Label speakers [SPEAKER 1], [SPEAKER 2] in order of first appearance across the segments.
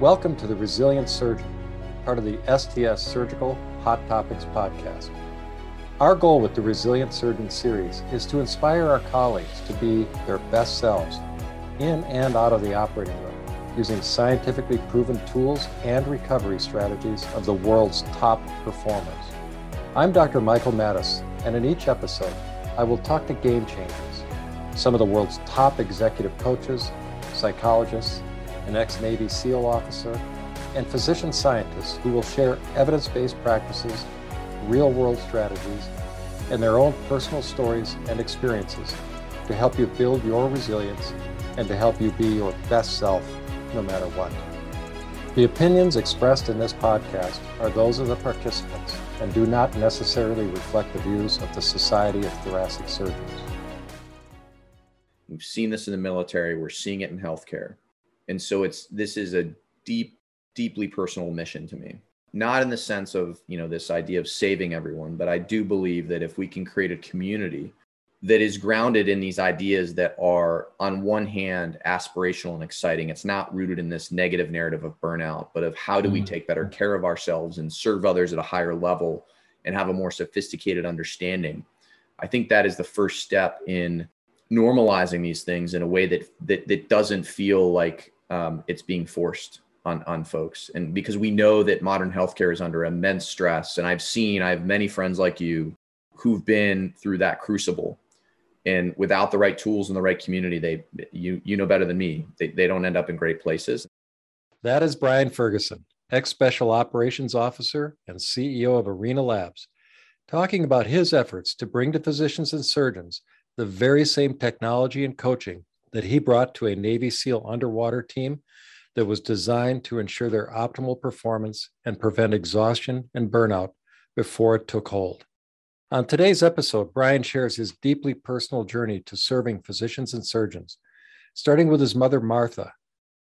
[SPEAKER 1] Welcome to the Resilient Surgeon, part of the STS Surgical Hot Topics podcast. Our goal with the Resilient Surgeon series is to inspire our colleagues to be their best selves in and out of the operating room using scientifically proven tools and recovery strategies of the world's top performers. I'm Dr. Michael Maddaus, and in each episode, I will talk to game changers, some of the world's top executive coaches, psychologists, an ex Navy SEAL officer, and physician scientists who will share evidence based practices, real world strategies, and their own personal stories and experiences to help you build your resilience and to help you be your best self no matter what. The opinions expressed in this podcast are those of the participants and do not necessarily reflect the views of the Society of Thoracic Surgeons.
[SPEAKER 2] We've seen this in the military, we're seeing it in healthcare and so it's this is a deep deeply personal mission to me not in the sense of you know this idea of saving everyone but i do believe that if we can create a community that is grounded in these ideas that are on one hand aspirational and exciting it's not rooted in this negative narrative of burnout but of how do we mm-hmm. take better care of ourselves and serve others at a higher level and have a more sophisticated understanding i think that is the first step in normalizing these things in a way that that, that doesn't feel like um, it's being forced on on folks. And because we know that modern healthcare is under immense stress and i've seen i have many friends like you who've been through that crucible. And without the right tools and the right community they you you know better than me. They, they don't end up in great places.
[SPEAKER 1] That is brian ferguson ex special operations officer and ceo of arena labs talking about his efforts to bring to physicians and surgeons the very same technology and coaching that he brought to a Navy SEAL underwater team that was designed to ensure their optimal performance and prevent exhaustion and burnout before it took hold. On today's episode, Brian shares his deeply personal journey to serving physicians and surgeons, starting with his mother, Martha,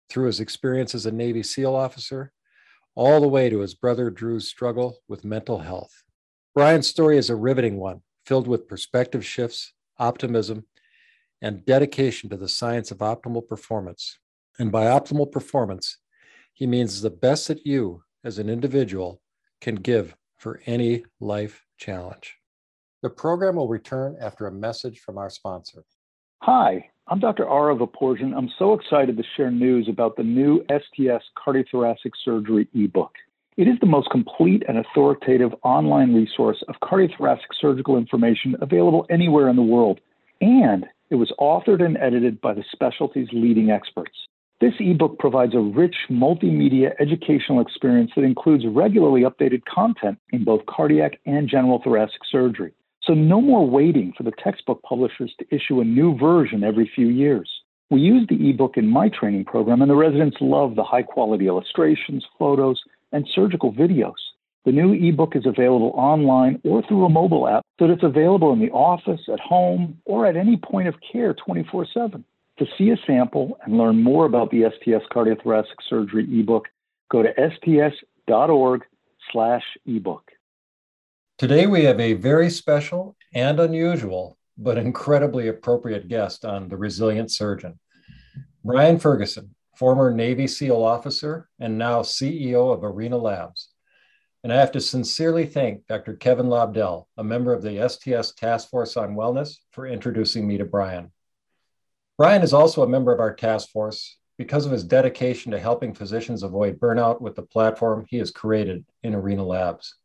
[SPEAKER 1] through his experience as a Navy SEAL officer, all the way to his brother Drew's struggle with mental health. Brian's story is a riveting one, filled with perspective shifts, optimism, and dedication to the science of optimal performance. And by optimal performance, he means the best that you as an individual can give for any life challenge. The program will return after a message from our sponsor.
[SPEAKER 3] Hi, I'm Dr. Ara Vaporciyan. I'm so excited to share news about the new STS cardiothoracic surgery ebook. It is the most complete and authoritative online resource of cardiothoracic surgical information available anywhere in the world. And it was authored and edited by the specialty's leading experts. This ebook provides a rich multimedia educational experience that includes regularly updated content in both cardiac and general thoracic surgery. So, no more waiting for the textbook publishers to issue a new version every few years. We use the ebook in my training program, and the residents love the high quality illustrations, photos, and surgical videos. The new ebook is available online or through a mobile app so that it's available in the office, at home, or at any point of care 24 7. To see a sample and learn more about the STS cardiothoracic surgery ebook, go to sts.org slash ebook.
[SPEAKER 1] Today we have a very special and unusual, but incredibly appropriate guest on The Resilient Surgeon. Brian Ferguson, former Navy SEAL officer and now CEO of Arena Labs. And I have to sincerely thank Dr. Kevin Lobdell, a member of the STS Task Force on Wellness, for introducing me to Brian. Brian is also a member of our task force because of his dedication to helping physicians avoid burnout with the platform he has created in Arena Labs.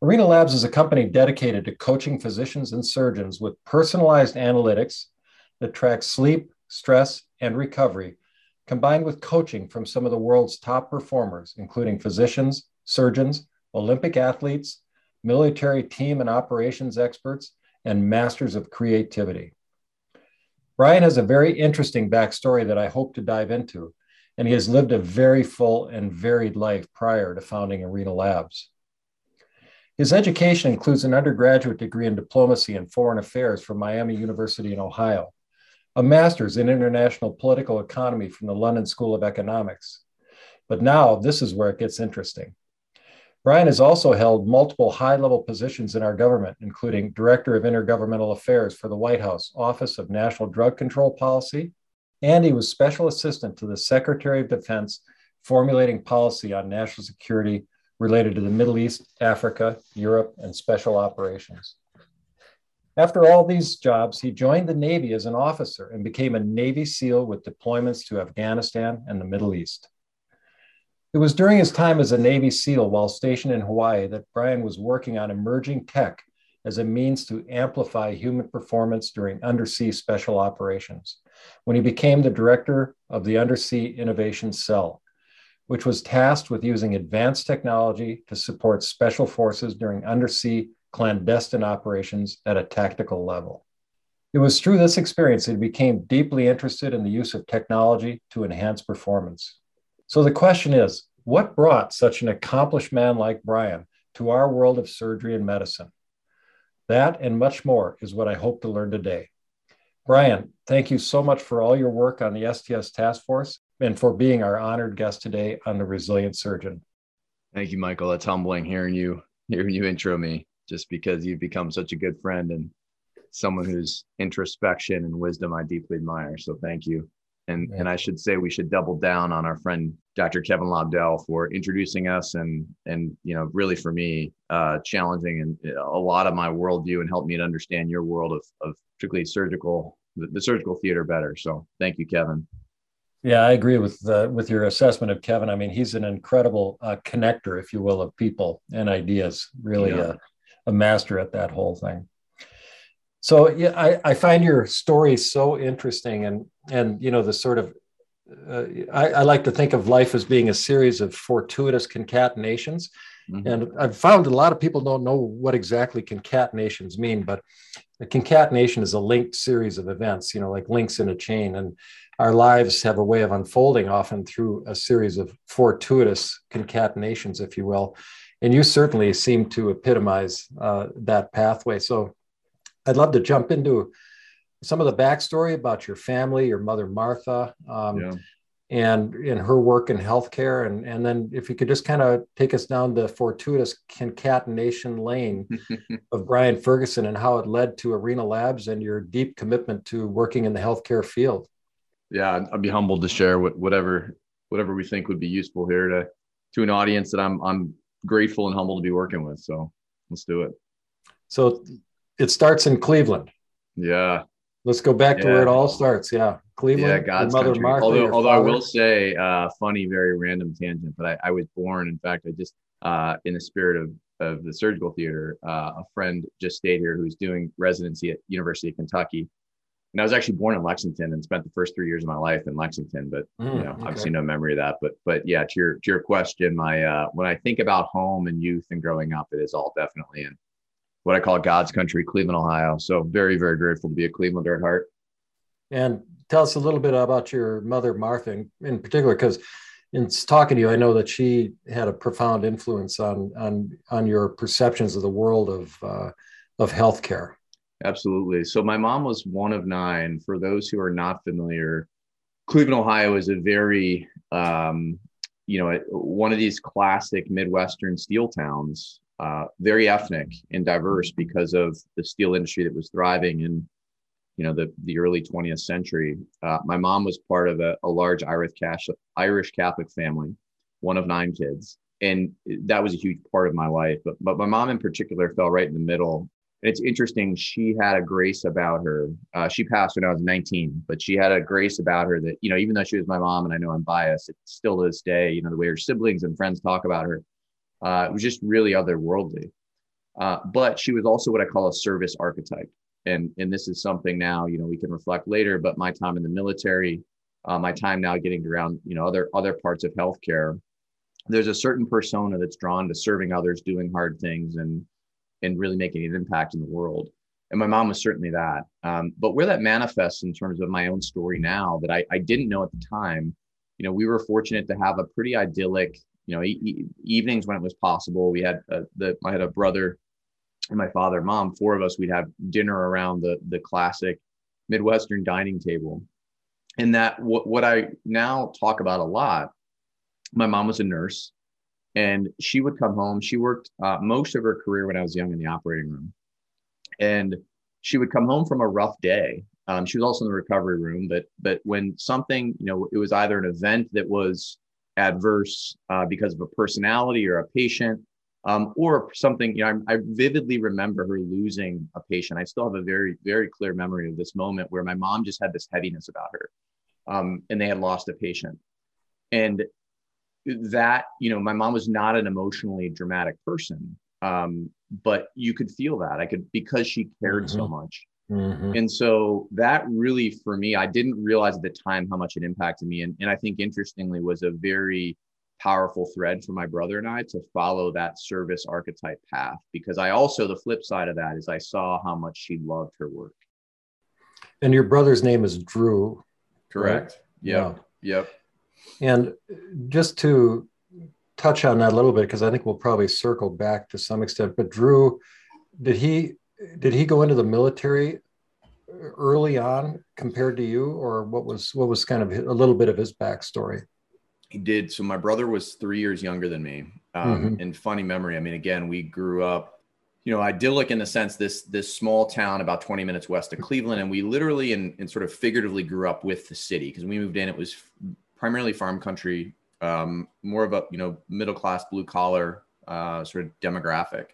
[SPEAKER 1] Arena Labs is a company dedicated to coaching physicians and surgeons with personalized analytics that track sleep, stress, and recovery, combined with coaching from some of the world's top performers, including physicians, surgeons, Olympic athletes, military team and operations experts, and masters of creativity. Brian has a very interesting backstory that I hope to dive into, and he has lived a very full and varied life prior to founding Arena Labs. His education includes an undergraduate degree in diplomacy and foreign affairs from Miami University in Ohio, a master's in international political economy from the London School of Economics. But now this is where it gets interesting. Brian has also held multiple high level positions in our government, including Director of Intergovernmental Affairs for the White House Office of National Drug Control Policy, and he was Special Assistant to the Secretary of Defense formulating policy on national security related to the Middle East, Africa, Europe, and special operations. After all these jobs, he joined the Navy as an officer and became a Navy SEAL with deployments to Afghanistan and the Middle East. It was during his time as a Navy SEAL while stationed in Hawaii that Brian was working on emerging tech as a means to amplify human performance during undersea special operations when he became the director of the Undersea Innovation Cell, which was tasked with using advanced technology to support special forces during undersea clandestine operations at a tactical level. It was through this experience that he became deeply interested in the use of technology to enhance performance. So the question is what brought such an accomplished man like Brian to our world of surgery and medicine? That and much more is what I hope to learn today. Brian, thank you so much for all your work on the STS Task Force and for being our honored guest today on the Resilient Surgeon.
[SPEAKER 2] Thank you, Michael. It's humbling hearing you hearing you intro me, just because you've become such a good friend and someone whose introspection and wisdom I deeply admire. So thank you. And and I should say we should double down on our friend Dr. Kevin Lobdell for introducing us and and you know really for me uh, challenging and a lot of my worldview and helped me to understand your world of of particularly surgical the, the surgical theater better. So thank you, Kevin.
[SPEAKER 1] Yeah, I agree with uh, with your assessment of Kevin. I mean, he's an incredible uh, connector, if you will, of people and ideas. Really, yeah. a, a master at that whole thing. So yeah, I, I find your story so interesting, and and you know the sort of uh, I, I, like to think of life as being a series of fortuitous concatenations. Mm-hmm. And I've found a lot of people don't know what exactly concatenations mean, but a concatenation is a linked series of events, you know, like links in a chain. And our lives have a way of unfolding often through a series of fortuitous concatenations, if you will. And you certainly seem to epitomize uh, that pathway. So I'd love to jump into some of the backstory about your family, your mother Martha, um, yeah. and in her work in healthcare, and and then if you could just kind of take us down the fortuitous concatenation lane of Brian Ferguson and how it led to Arena Labs and your deep commitment to working in the healthcare field.
[SPEAKER 2] Yeah, I'd be humbled to share what, whatever whatever we think would be useful here to to an audience that I'm I'm grateful and humble to be working with. So let's do it.
[SPEAKER 1] So it starts in Cleveland.
[SPEAKER 2] Yeah.
[SPEAKER 1] Let's go back yeah. to where it all starts. Yeah. Cleveland.
[SPEAKER 2] Yeah, God's mother country. Martha, although, although I will say, uh, funny, very random tangent, but I, I was born, in fact, I just, uh, in the spirit of, of the surgical theater, uh, a friend just stayed here who's doing residency at University of Kentucky. And I was actually born in Lexington and spent the first three years of my life in Lexington, but mm, you know, okay. obviously no memory of that. But but yeah, to your to your question, my uh, when I think about home and youth and growing up, it is all definitely in what I call God's country, Cleveland, Ohio. So very, very grateful to be a Clevelander at heart.
[SPEAKER 1] And tell us a little bit about your mother, Martha, in, in particular, because in talking to you, I know that she had a profound influence on on on your perceptions of the world of uh, of healthcare.
[SPEAKER 2] Absolutely. So my mom was one of nine. For those who are not familiar, Cleveland, Ohio, is a very um, you know one of these classic Midwestern steel towns uh, very ethnic and diverse because of the steel industry that was thriving in you know the, the early 20th century. Uh, my mom was part of a, a large irish, irish catholic family one of nine kids and that was a huge part of my life. But, but my mom in particular fell right in the middle. And it's interesting she had a grace about her. Uh, she passed when i was 19 but she had a grace about her that you know even though she was my mom and i know i'm biased it's still to this day you know the way her siblings and friends talk about her uh, it was just really otherworldly. Uh, but she was also what I call a service archetype. And, and this is something now, you know, we can reflect later, but my time in the military, uh, my time now getting around, you know, other, other parts of healthcare, there's a certain persona that's drawn to serving others, doing hard things and, and really making an impact in the world. And my mom was certainly that. Um, but where that manifests in terms of my own story now that I, I didn't know at the time, you know, we were fortunate to have a pretty idyllic you know, e- evenings when it was possible. We had uh, the I had a brother and my father, mom, four of us. We'd have dinner around the the classic Midwestern dining table, and that what what I now talk about a lot. My mom was a nurse, and she would come home. She worked uh, most of her career when I was young in the operating room, and she would come home from a rough day. Um, she was also in the recovery room, but but when something, you know, it was either an event that was adverse uh, because of a personality or a patient um, or something. You know, I, I, vividly remember her losing a patient. I still have a very, very clear memory of this moment where my mom just had this heaviness about her, um, and they had lost a patient, and that you know, my mom was not an emotionally dramatic person, um, but you could feel that. I could because she cared mm-hmm. so much. Mm-hmm. And so that really, for me, I didn't realize at the time how much it impacted me. And, and I think interestingly was a very powerful thread for my brother and I to follow that service archetype path because I also, the flip side of that is I saw how much she loved her work.
[SPEAKER 1] And your brother's name is Drew.
[SPEAKER 2] Correct. Right? Yep. Yeah. Yep.
[SPEAKER 1] And just to touch on that a little bit, because I think we'll probably circle back to some extent, but Drew, did he did he go into the military early on compared to you or what was what was kind of a little bit of his backstory?
[SPEAKER 2] He did. So my brother was three years younger than me. Um, mm-hmm. and funny memory i mean again we grew up you know idyllic in the sense this this small town about 20 minutes west of cleveland and we literally and, and sort of figuratively grew up with the city because we moved in it was primarily farm country um, more of a you know middle class blue collar uh, sort of demographic.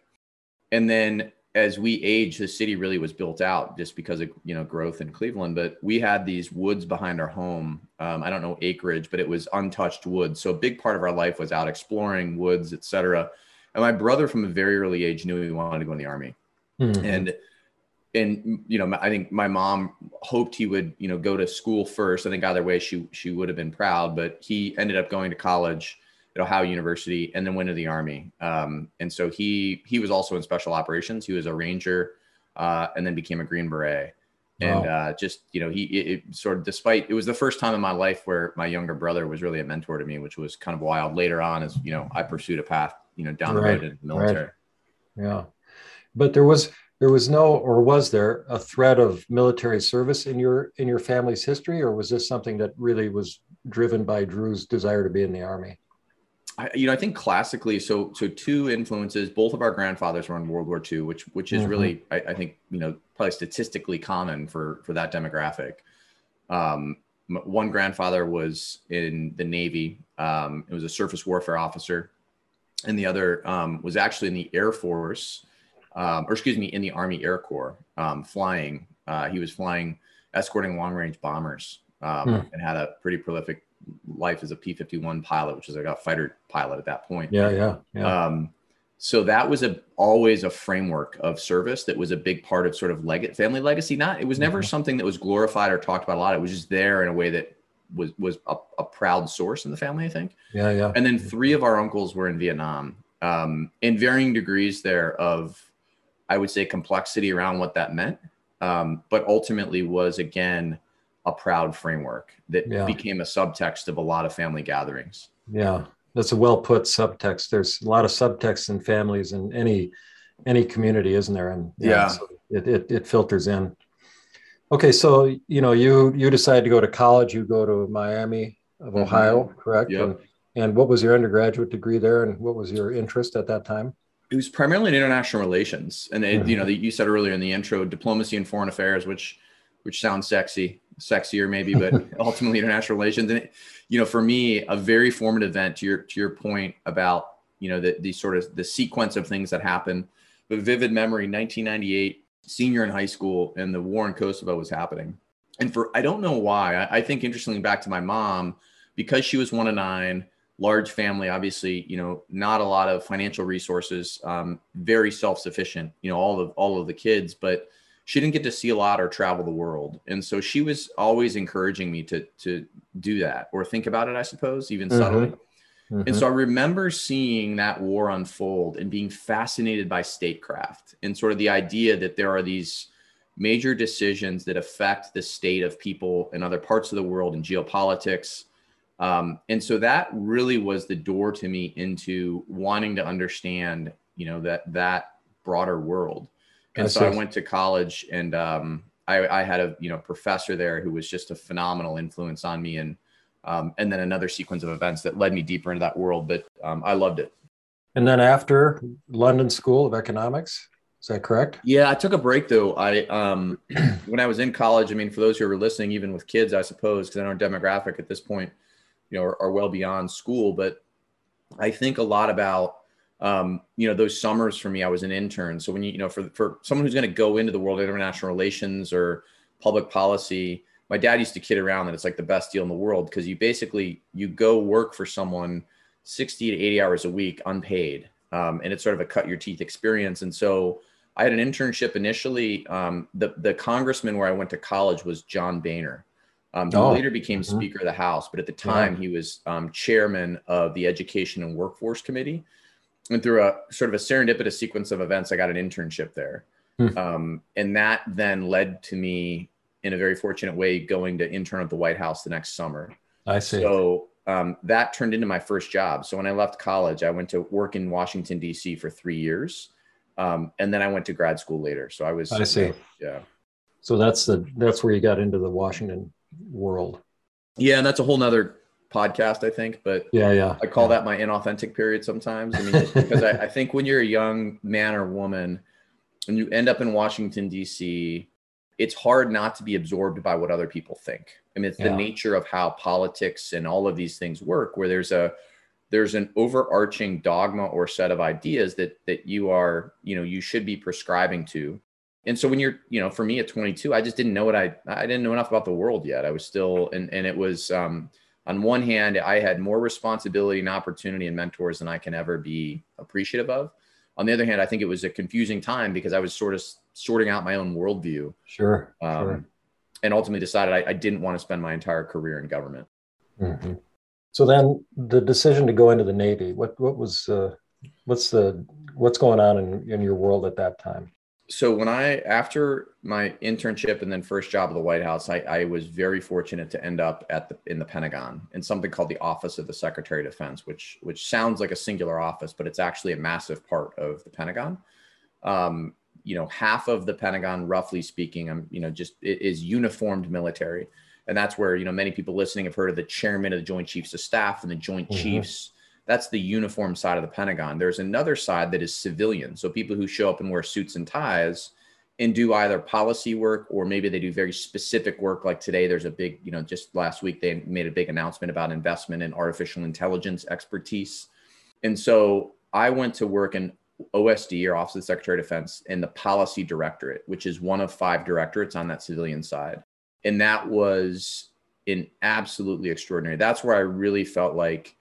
[SPEAKER 2] And then as we age, the city really was built out just because of you know growth in Cleveland. But we had these woods behind our home. Um, I don't know acreage, but it was untouched woods. So a big part of our life was out exploring woods, etc. And my brother, from a very early age, knew he wanted to go in the army. Mm-hmm. And and you know, I think my mom hoped he would you know go to school first. I think either way, she she would have been proud. But he ended up going to college at Ohio University and then went to the Army. Um, and so he he was also in special operations. He was a Ranger uh, and then became a Green Beret. And wow. uh, just you know, he it, it, sort of despite it was the first time in my life where my younger brother was really a mentor to me, which was kind of wild. Later on, as you know, I pursued a path you know down right. the road in the military. Right.
[SPEAKER 1] Yeah, but there was there was no or was there a threat of military service in your in your family's history or was this something that really was driven by drew's desire to be in the army
[SPEAKER 2] I, you know, I think classically, so so two influences. Both of our grandfathers were in World War II, which which is mm-hmm. really, I, I, think, you know, probably statistically common for for that demographic. Um, one grandfather was in the Navy. Um, it was a surface warfare officer, and the other um, was actually in the Air Force, um, or excuse me, in the Army Air Corps, um, flying. Uh, he was flying, escorting long range bombers, mm. and had a pretty prolific life as a P 51 pilot, which is like a fighter pilot at that point.
[SPEAKER 1] Yeah, yeah. yeah. Um,
[SPEAKER 2] so that was a always a framework of service that was a big part of sort of leg- family legacy. Not it was never mm-hmm. something that was glorified or talked about a lot. It was just there in a way that was was a, a, proud source in the family, I think.
[SPEAKER 1] Yeah, yeah.
[SPEAKER 2] And then three of our uncles were in Vietnam, um, in varying degrees there of, I would say, complexity around what that meant. Um, but ultimately was again a proud framework that yeah. became a subtext of a lot of family gatherings.
[SPEAKER 1] Yeah, that's a well put subtext. There's a lot of subtext in families in any any community, isn't there? And
[SPEAKER 2] yeah, yeah so
[SPEAKER 1] it, it it filters in. Okay, so you know you you decide to go to college. You go to Miami of mm-hmm. Ohio, correct?
[SPEAKER 2] Yep.
[SPEAKER 1] And, and what was your undergraduate degree there, and what was your interest at that time?
[SPEAKER 2] It was primarily in international relations, and it, mm-hmm. you know, the, you said earlier in the intro, diplomacy and foreign affairs, which which sounds sexy sexier maybe, but ultimately international relations. And it, you know, for me, a very formative event to your to your point about you know the the sort of the sequence of things that happen. But vivid memory, 1998, senior in high school, and the war in Kosovo was happening. And for I don't know why. I, I think interestingly back to my mom, because she was one of nine, large family, obviously, you know, not a lot of financial resources, um, very self-sufficient, you know, all of all of the kids, but she didn't get to see a lot or travel the world and so she was always encouraging me to to do that or think about it i suppose even mm-hmm. subtly mm-hmm. and so i remember seeing that war unfold and being fascinated by statecraft and sort of the idea that there are these major decisions that affect the state of people in other parts of the world and geopolitics um, and so that really was the door to me into wanting to understand you know that that broader world and so I went to college and um, I, I, had a you know professor there who was just a phenomenal influence on me and um, and then another sequence of events that led me deeper into that world. But um, I loved it.
[SPEAKER 1] And then after London School of Economics, is that correct?
[SPEAKER 2] Yeah, I took a break though. I um, when I was in college, I mean, for those who are listening, even with kids, I suppose, because I know demographic at this point. you know are, are well beyond school. But I think a lot about um, you know those summers for me. I was an intern, so when you you know for for someone who's going to go into the world of international relations or public policy, my dad used to kid around that it's like the best deal in the world because you basically you go work for someone 60 to 80 hours a week unpaid um, and it's sort of a cut your teeth experience and so i had an internship initially um, the, the congressman where i went to college was john boehner um, who oh. later became mm-hmm. speaker of the house but at the time yeah. he was um, chairman of the education and workforce committee and through a sort of a serendipitous sequence of events i got an internship there mm. and that then led to me in a very fortunate way going to intern at the white house the next summer
[SPEAKER 1] i see
[SPEAKER 2] so um, that turned into my first job. So when I left college, I went to work in Washington D.C. for three years, um, and then I went to grad school later. So I was.
[SPEAKER 1] I see.
[SPEAKER 2] yeah.
[SPEAKER 1] So that's the that's where you got into the Washington world.
[SPEAKER 2] Yeah, and that's a whole nother podcast, I think. But
[SPEAKER 1] yeah, yeah,
[SPEAKER 2] I call
[SPEAKER 1] yeah.
[SPEAKER 2] that my inauthentic period sometimes. I mean, because I, I think when you're a young man or woman and you end up in Washington D.C., it's hard not to be absorbed by what other people think. I mean, it's yeah. the nature of how politics and all of these things work, where there's a there's an overarching dogma or set of ideas that that you are, you know, you should be prescribing to. And so when you're, you know, for me at 22, I just didn't know what I I didn't know enough about the world yet. I was still and and it was um on one hand, I had more responsibility and opportunity and mentors than I can ever be appreciative of. On the other hand, I think it was a confusing time because I was sort of sorting out my own worldview.
[SPEAKER 1] Sure. Um, sure.
[SPEAKER 2] And ultimately decided I, I, didn't want to spend my entire career in government.
[SPEAKER 1] Mm-hmm. So then the decision to go into the Navy, what, what was, uh, what's the, what's going on in, in your world at that time?
[SPEAKER 2] So when I after my internship and then first job at the White House, I, I, was very fortunate to end up at the in the Pentagon in something called the Office of the Secretary of Defense, which which sounds like a singular office, but it's actually a massive part of the Pentagon. Um, you know, half of the Pentagon, roughly speaking, um, you know, just is uniformed military, and that's where you know many people listening have heard of the Chairman of the Joint Chiefs of Staff and the Joint mm-hmm. Chiefs that's the uniform side of the Pentagon. There's another side that is civilian. So people who show up and wear suits and ties and do either policy work or maybe they do very specific work. Like today, there's a big, you know, just last week they made a big announcement about investment in artificial intelligence expertise. And so I went to work in OSD or Office of the Secretary of Defense in the Policy Directorate, which is one of five directorates on that civilian side. And that was in absolutely extraordinary. That's where I really felt like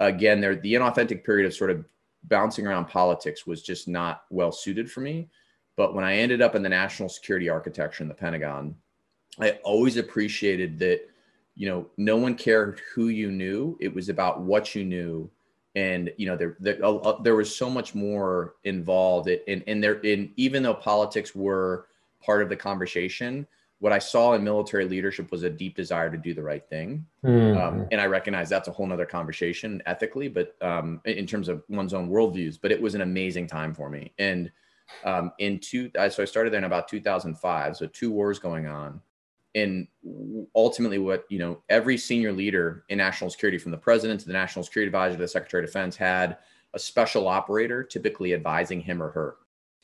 [SPEAKER 2] again, there the inauthentic period of sort of bouncing around politics was just not well suited for me. But when I ended up in the national security architecture in the Pentagon, I always appreciated that, you know, no one cared who you knew. It was about what you knew. And, you know, there, there, uh, there was so much more involved in, in there, in, even though politics were part of the conversation, what I saw in military leadership was a deep desire to do the right thing. Mm-hmm. Um, and I recognize that's a whole nother conversation ethically, but um, in terms of one's own worldviews, but it was an amazing time for me. And um, in two, so I started there in about 2005. So two wars going on. And ultimately what, you know, every senior leader in national security from the president to the national security advisor to the secretary of defense had a special operator typically advising him or her.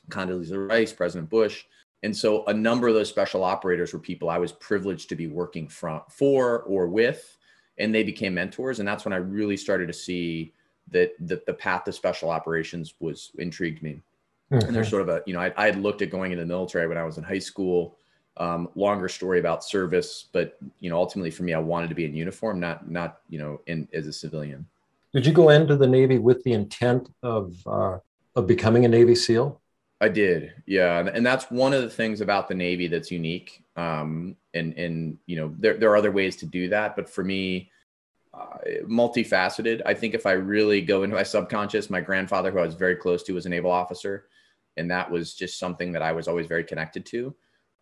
[SPEAKER 2] Condoleezza Rice, President Bush, and so a number of those special operators were people I was privileged to be working from for or with, and they became mentors. And that's when I really started to see that the, the path to special operations was intrigued me. Mm-hmm. And there's sort of a, you know, I, I, had looked at going into the military when I was in high school. Um, longer story about service, but you know, ultimately for me, I wanted to be in uniform, not not you know, in as a civilian.
[SPEAKER 1] Did you go into the Navy with the intent of uh, of becoming a Navy SEAL?
[SPEAKER 2] I did, yeah, and, that's one of the things about the Navy that's unique. Um, and and you know there there are other ways to do that, but for me, uh, multifaceted. I think if I really go into my subconscious, my grandfather, who I was very close to, was a naval officer, and that was just something that I was always very connected to.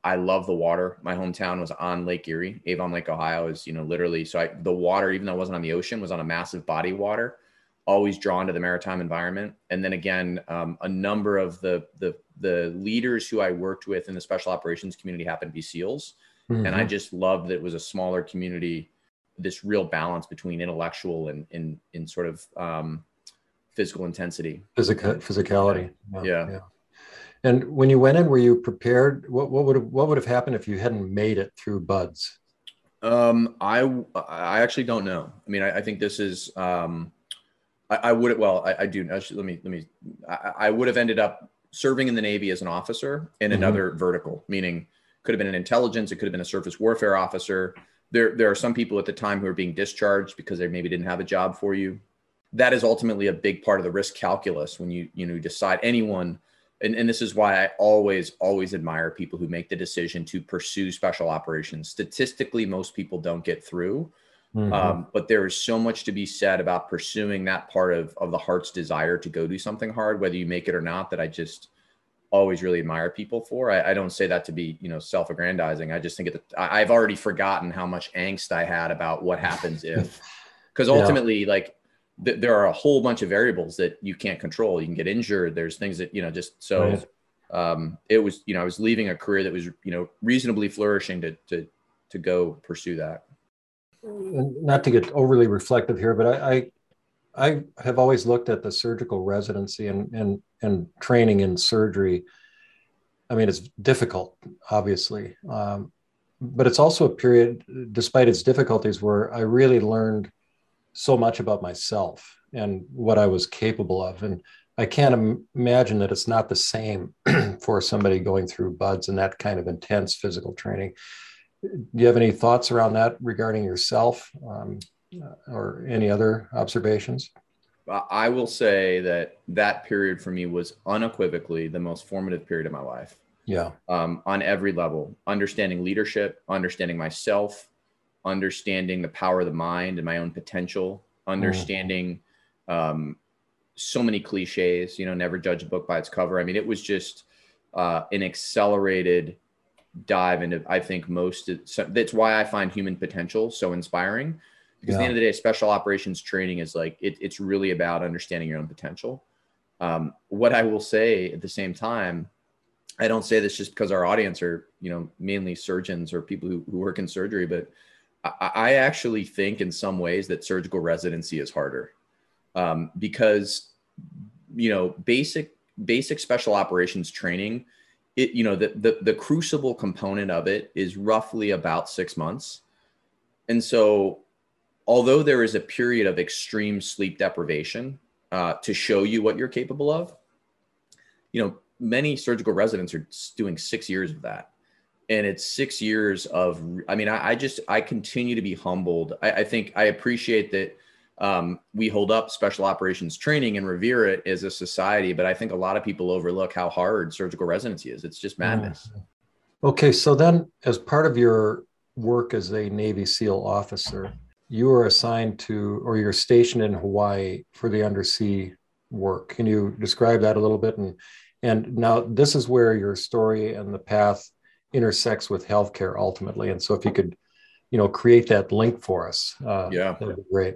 [SPEAKER 2] I love the water. My hometown was on Lake Erie, Avon Lake, Ohio, is you know literally so I, the water, even though it wasn't on the ocean, was on a massive body of water always drawn to the maritime environment. And then again, um, a number of the, the, the leaders who I worked with in the special operations community happened to be SEALs. Mm-hmm. And I mm-hmm. just loved that it was a smaller community, this real balance between intellectual and in, in sort of um, physical intensity.
[SPEAKER 1] Physical physicality.
[SPEAKER 2] Yeah. yeah. yeah.
[SPEAKER 1] And when you went in, were you prepared? What, what would have, what would have happened if you hadn't made it through BUD/S?
[SPEAKER 2] Um, I I actually don't know. I mean, I, I think this is. Um, I, I would well, I, I do. Let me let me. I, I, would have ended up serving in the Navy as an officer in mm-hmm. another vertical, meaning could have been an intelligence, it could have been a surface warfare officer. There there are some people at the time who are being discharged because they maybe didn't have a job for you. That is ultimately a big part of the risk calculus when you you know decide anyone and, and this is why I always, always admire people who make the decision to pursue special operations. Statistically, most people don't get through. Mm-hmm. Um, but there is so much to be said about pursuing that part of, of the heart's desire to go do something hard, whether you make it or not, that I just always really admire people for. I, I don't say that to be, you know, self-aggrandizing. I just think that I've already forgotten how much angst I had about what happens if, because ultimately, yeah. like th- there are a whole bunch of variables that you can't control. You can get injured. There's things that, you know, just so right. um, it was, you know, I was leaving a career that was, you know, reasonably flourishing to, to, to go pursue that.
[SPEAKER 1] Not to get overly reflective here, but I, I, I have always looked at the surgical residency and, and, and training in surgery. I mean, it's difficult, obviously, um, but it's also a period, despite its difficulties, where I really learned so much about myself and what I was capable of. And I can't Im- imagine that it's not the same for somebody going through BUD/S and that kind of intense physical training. Do you have any thoughts around that regarding yourself um, or any other observations?
[SPEAKER 2] I will say that that period for me was unequivocally the most formative period of my life.
[SPEAKER 1] Yeah.
[SPEAKER 2] Um, on every level, understanding leadership, understanding myself, understanding the power of the mind and my own potential, understanding mm. um, so many cliches, you know, never judge a book by its cover. I mean, it was just uh, an accelerated dive into, I think, most, so that's why I find human potential so inspiring. Because yeah. at the end of the day, special operations training is like, it, it's really about understanding your own potential. Um, what I will say at the same time, I don't say this just because our audience are, you know, mainly surgeons or people who, who work in surgery, but I actually think in some ways that surgical residency is harder um, because you know basic basic special operations training it you know the, the the crucible component of it is roughly about six months. And so although there is a period of extreme sleep deprivation uh, to show you what you're capable of you know many surgical residents are doing six years of that. And it's six years of i mean i, I just i continue to be humbled. I, I think i appreciate that um, we hold up special operations training and revere it as a society but i think a lot of people overlook how hard surgical residency is. It's just madness.
[SPEAKER 1] Okay so then as part of your work as a navy seal officer you were assigned to or you're stationed in hawaii for the undersea work. Can you describe that a little bit? And and now this is where your story and the path intersects with healthcare ultimately. And so if you could, you know, create that link for us, uh,
[SPEAKER 2] yeah,
[SPEAKER 1] that'd be great.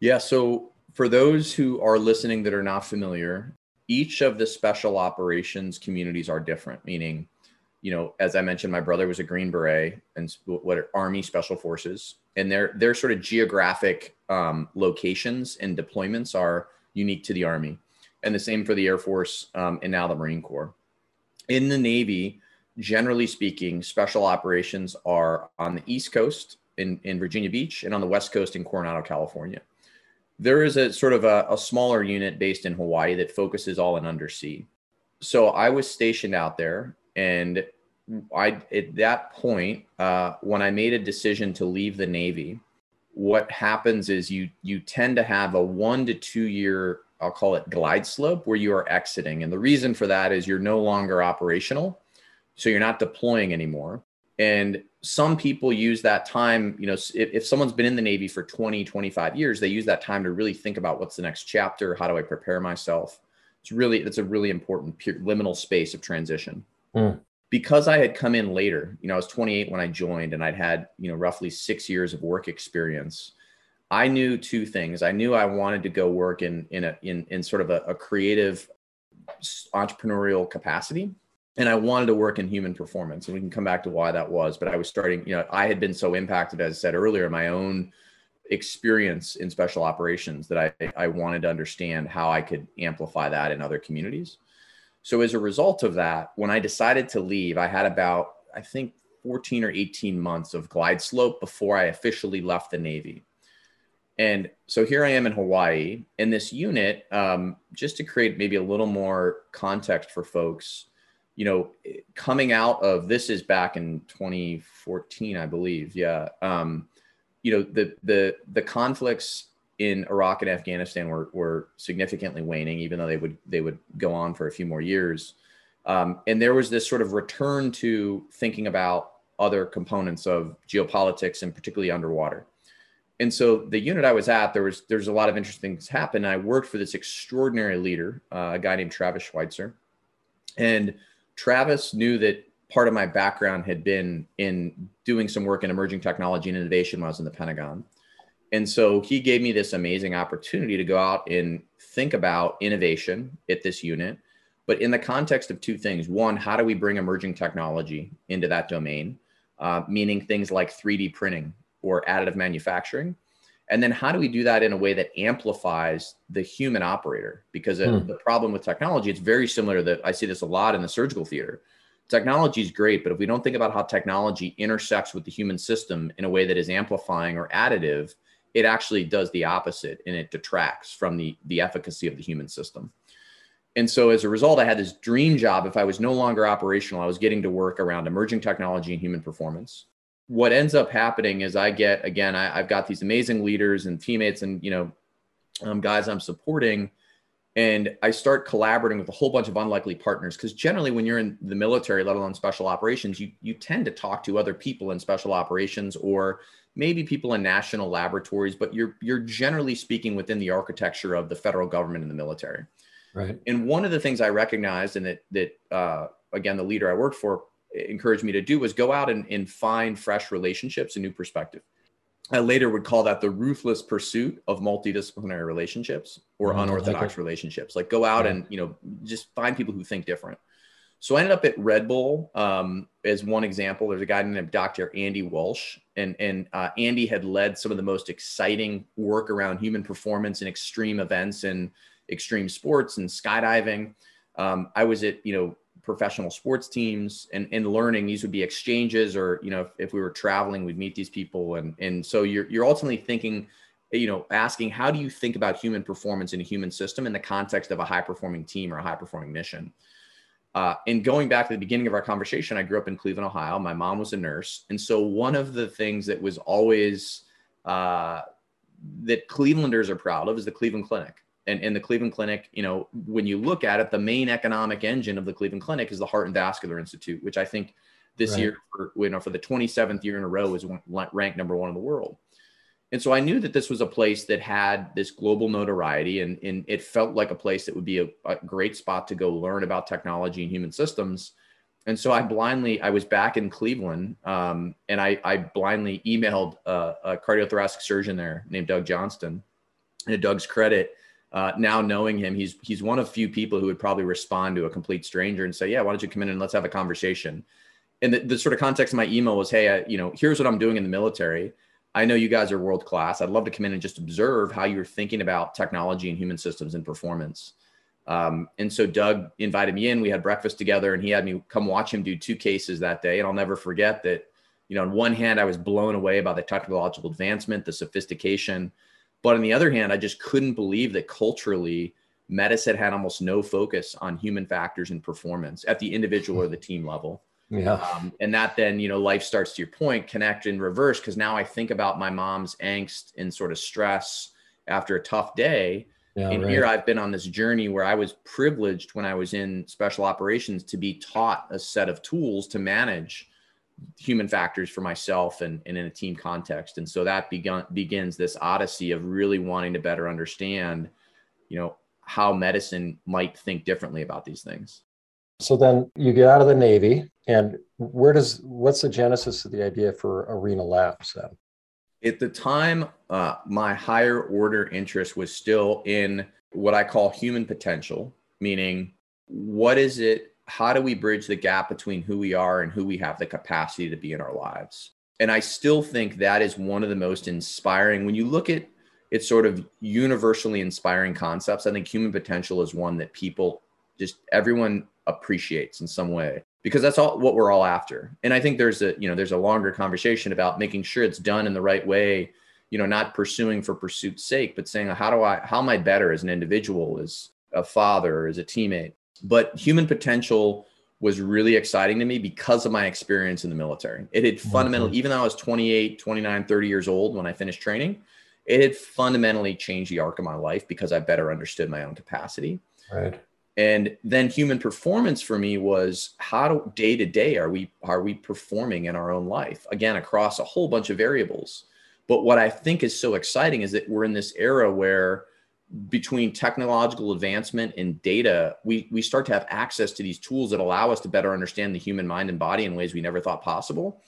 [SPEAKER 2] Yeah. So for those who are listening that are not familiar, each of the special operations communities are different, meaning, you know, as I mentioned, my brother was a Green Beret and what Army Special Forces, and their their sort of geographic um, locations and deployments are unique to the Army, and the same for the Air Force um, and now the Marine Corps. In the Navy, generally speaking, special operations are on the East Coast in, in Virginia Beach and on the West Coast in Coronado, California. There is a sort of a, a smaller unit based in Hawaii that focuses all in undersea. So I was stationed out there, and I at that point, uh, when I made a decision to leave the Navy, what happens is you you tend to have a one to two year I'll call it glide slope where you are exiting, and the reason for that is you're no longer operational so you're not deploying anymore. And some people use that time, you know, if, if someone's been in the Navy for 20, 25 years, they use that time to really think about what's the next chapter. How do I prepare myself? It's really, it's a really important liminal space of transition. Mm. Because I had come in later, you know, I was 28 when I joined and I'd had, you know, roughly six years of work experience. I knew two things. I knew I wanted to go work in, in a, in, in sort of a, a creative entrepreneurial capacity and I wanted to work in human performance. And we can come back to why that was. But I was starting, you know, I had been so impacted, as I said earlier, my own experience in special operations that I, I wanted to understand how I could amplify that in other communities. So as a result of that, when I decided to leave, I had about, I think, 14 or 18 months of glide slope before I officially left the Navy. And so here I am in Hawaii in this unit, um, just to create maybe a little more context for folks. You know, coming out of this is back in 2014, I believe. Yeah. Um, you know, the the the conflicts in Iraq and Afghanistan were were significantly waning, even though they would they would go on for a few more years. Um, and there was this sort of return to thinking about other components of geopolitics and particularly underwater and so the unit I was at, there was there's a lot of interesting things happen. I worked for this extraordinary leader, uh, a guy named Travis Schweitzer, and Travis knew that part of my background had been in doing some work in emerging technology and innovation when I was in the Pentagon. And so he gave me this amazing opportunity to go out and think about innovation at this unit, but in the context of two things. One, how do we bring emerging technology into that domain? Uh, meaning things like 3D printing or additive manufacturing? And then how do we do that in a way that amplifies the human operator? Because hmm. the problem with technology, it's very similar that I see this a lot in the surgical theater. Technology is great, but if we don't think about how technology intersects with the human system in a way that is amplifying or additive, it actually does the opposite and it detracts from the, the efficacy of the human system. And so as a result, I had this dream job. If I was no longer operational, I was getting to work around emerging technology and human performance what ends up happening is I get again, I, have got these amazing leaders and teammates and you know um, guys I'm supporting, and I start collaborating with a whole bunch of unlikely partners because generally when you're in the military, let alone special operations, you you tend to talk to other people in special operations or maybe people in national laboratories, but you're you're generally speaking within the architecture of the federal government and the military.
[SPEAKER 1] Right.
[SPEAKER 2] And one of the things I recognized, and that that uh, again the leader I worked for encouraged me to do was go out and, and find fresh relationships and new perspective. I later would call that the ruthless pursuit of multidisciplinary relationships or mm, unorthodox like relationships. Like go out yeah. and you know just find people who think different. So I ended up at Red Bull um, as one example. There's a guy named Dr. Andy Walsh, and and uh, Andy had led some of the most exciting work around human performance and extreme events and extreme sports and skydiving. Um, I was at you know professional sports teams and, and learning these would be exchanges or you know if, if we were traveling we'd meet these people. And and so you're, you're ultimately thinking you know asking how do you think about human performance in a human system in the context of a high performing team or a high performing mission? Uh, and going back to the beginning of our conversation i grew up in cleveland ohio. My mom was a nurse. And so one of the things that was always uh, that clevelanders are proud of is the cleveland clinic and in the Cleveland Clinic, you know, when you look at it, the main economic engine of the Cleveland Clinic is the Heart and Vascular Institute, which I think this right. year, for, you know, for the 27th year in a row, is ranked number one in the world. And so I knew that this was a place that had this global notoriety, and, and it felt like a place that would be a, a great spot to go learn about technology and human systems. And so I blindly, I was back in Cleveland, um, and I, I blindly emailed a, a cardiothoracic surgeon there named Doug Johnston. And to Doug's credit, uh, now knowing him, he's he's one of few people who would probably respond to a complete stranger and say, "Yeah, why don't you come in and let's have a conversation." And the, the sort of context of my email was, "Hey, I, you know, here's what I'm doing in the military. I know you guys are world class. I'd love to come in and just observe how you're thinking about technology and human systems and performance." Um, and so Doug invited me in. We had breakfast together, and he had me come watch him do two cases that day. And I'll never forget that. You know, on one hand, I was blown away by the technological advancement, the sophistication but on the other hand, I just couldn't believe that culturally, medicine had almost no focus on human factors and performance at the individual or the team level.
[SPEAKER 1] Yeah.
[SPEAKER 2] Um, and that then, you know, life starts to your point, connect in reverse. Cause now I think about my mom's angst and sort of stress after a tough day. Yeah, and right. here I've been on this journey where I was privileged when I was in special operations to be taught a set of tools to manage human factors for myself and, and in a team context. And so that begun, begins this odyssey of really wanting to better understand, you know, how medicine might think differently about these things.
[SPEAKER 1] So then you get out of the Navy, and where does what's the genesis of the idea for Arena Labs then?
[SPEAKER 2] At the time, uh, my higher order interest was still in what I call human potential, meaning what is it how do we bridge the gap between who we are and who we have the capacity to be in our lives? And I still think that is one of the most inspiring. When you look at it's sort of universally inspiring concepts, I think human potential is one that people just everyone appreciates in some way because that's all what we're all after. And I think there's a, you know, there's a longer conversation about making sure it's done in the right way, you know, not pursuing for pursuit's sake, but saying, how do I, how am I better as an individual, as a father, as a teammate? But human potential was really exciting to me because of my experience in the military. It had fundamentally, even though I was 28, 29, 30 years old when I finished training, it had fundamentally changed the arc of my life because I better understood my own capacity.
[SPEAKER 1] Right.
[SPEAKER 2] And then human performance for me was how do day to day are we are we performing in our own life again across a whole bunch of variables. But what I think is so exciting is that we're in this era where between technological advancement and data, we, we start to have access to these tools that allow us to better understand the human mind and body in ways we never thought possible.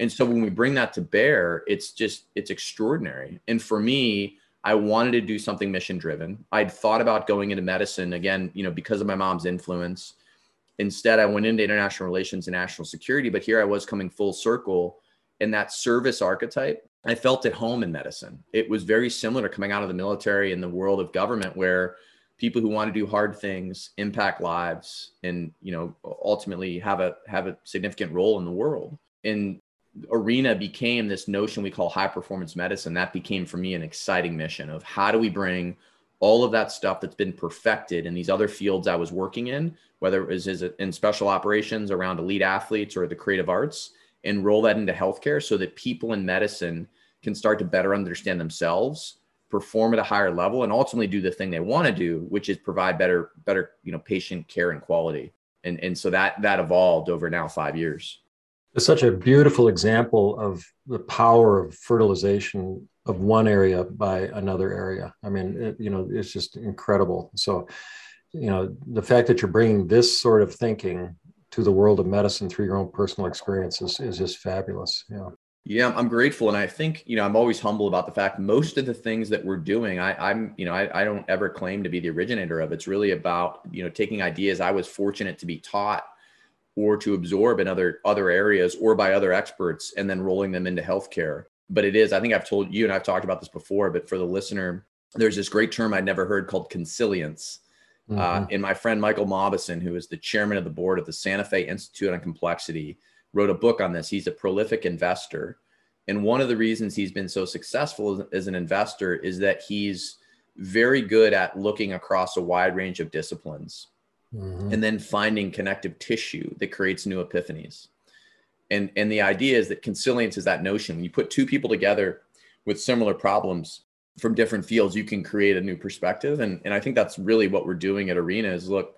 [SPEAKER 2] And so when we bring that to bear, it's just, it's extraordinary. And for me, I wanted to do something mission driven. I'd thought about going into medicine again, you know, because of my mom's influence. Instead, I went into international relations and national security, but here I was coming full circle. And that service archetype I felt at home in medicine. It was very similar to coming out of the military and the world of government where people who want to do hard things impact lives and you know ultimately have a have a significant role in the world and arena became this notion we call high performance medicine that became for me an exciting mission of how do we bring all of that stuff that's been perfected in these other fields i was working in whether it was in special operations around elite athletes or the creative arts and roll that into healthcare so that people in medicine can start to better understand themselves perform at a higher level and ultimately do the thing they want to do which is provide better better you know patient care and quality. And and so that that evolved over now five years.
[SPEAKER 1] It's such a beautiful example of the power of fertilization of one area by another area. I mean it, you know it's just incredible. So you know the fact that you're bringing this sort of thinking to the world of medicine through your own personal experiences is just fabulous. Yeah.
[SPEAKER 2] Yeah, I'm grateful. And I think, you know, I'm always humble about the fact most of the things that we're doing, I, am you know, I, I don't ever claim to be the originator of. It's really about, you know, taking ideas I was fortunate to be taught or to absorb in other other areas or by other experts and then rolling them into healthcare. But it is, I think I've told you and I've talked about this before, but for the listener, there's this great term I'd never heard called consilience mm-hmm. Uh, and my friend Michael Mauboussin, who is the chairman of the board of the Santa Fe Institute on Complexity, wrote a book on this. He's a prolific investor. And one of the reasons he's been so successful as, as an investor is that he's very good at looking across a wide range of disciplines mm-hmm. and then finding connective tissue that creates new epiphanies. And, and the idea is that consilience is that notion. When you put two people together with similar problems, from different fields, you can create a new perspective. And, and I think that's really what we're doing at Arena is look,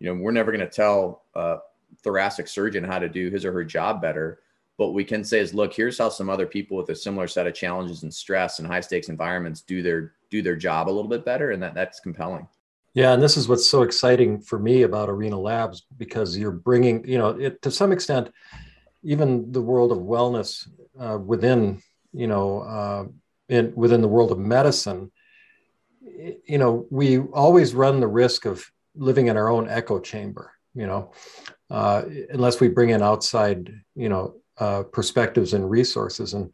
[SPEAKER 2] you know, we're never going to tell a thoracic surgeon how to do his or her job better. But we can say is, look, here's how some other people with a similar set of challenges and stress and high stakes environments do their do their job a little bit better, and that that's compelling.
[SPEAKER 1] Yeah, and this is what's so exciting for me about Arena Labs because you're bringing, you know, it, to some extent, even the world of wellness uh, within, you know, uh, in within the world of medicine, you know, we always run the risk of living in our own echo chamber. You know, uh, unless we bring in outside, you know, uh, perspectives and resources. And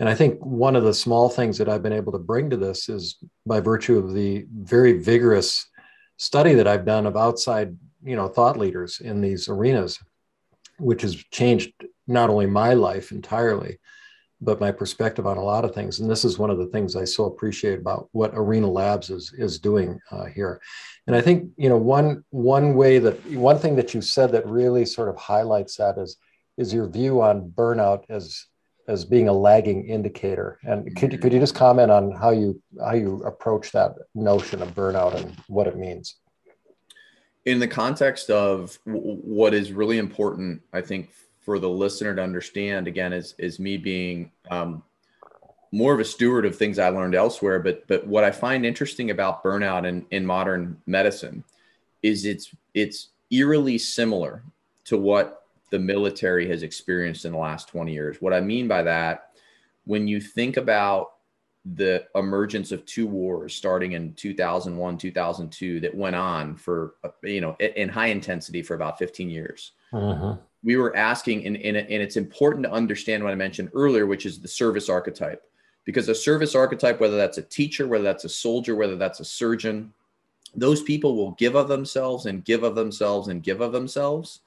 [SPEAKER 1] and I think one of the small things that I've been able to bring to this is by virtue of the very vigorous study that I've done of outside, you know, thought leaders in these arenas, which has changed not only my life entirely, but my perspective on a lot of things. And this is one of the things I so appreciate about what Arena Labs is is doing uh, here. And I think you know one one way that one thing that you said that really sort of highlights that is is your view on burnout as as being a lagging indicator. And could you, could you just comment on how you how you approach that notion of burnout and what it means?
[SPEAKER 2] In the context of what is really important, I think for the listener to understand again is is me being um, more of a steward of things I learned elsewhere. But but what I find interesting about burnout in, in modern medicine is it's it's eerily similar to what the military has experienced in the last 20 years. What I mean by that, when you think about the emergence of two wars starting in 2001 2002 that went on for you know in high intensity for about 15 years uh-huh we were asking, and, and, and it's important to understand what I mentioned earlier, which is the service archetype. Because a service archetype, whether that's a teacher, whether that's a soldier, whether that's a surgeon, those people will give of themselves and give of themselves and give of themselves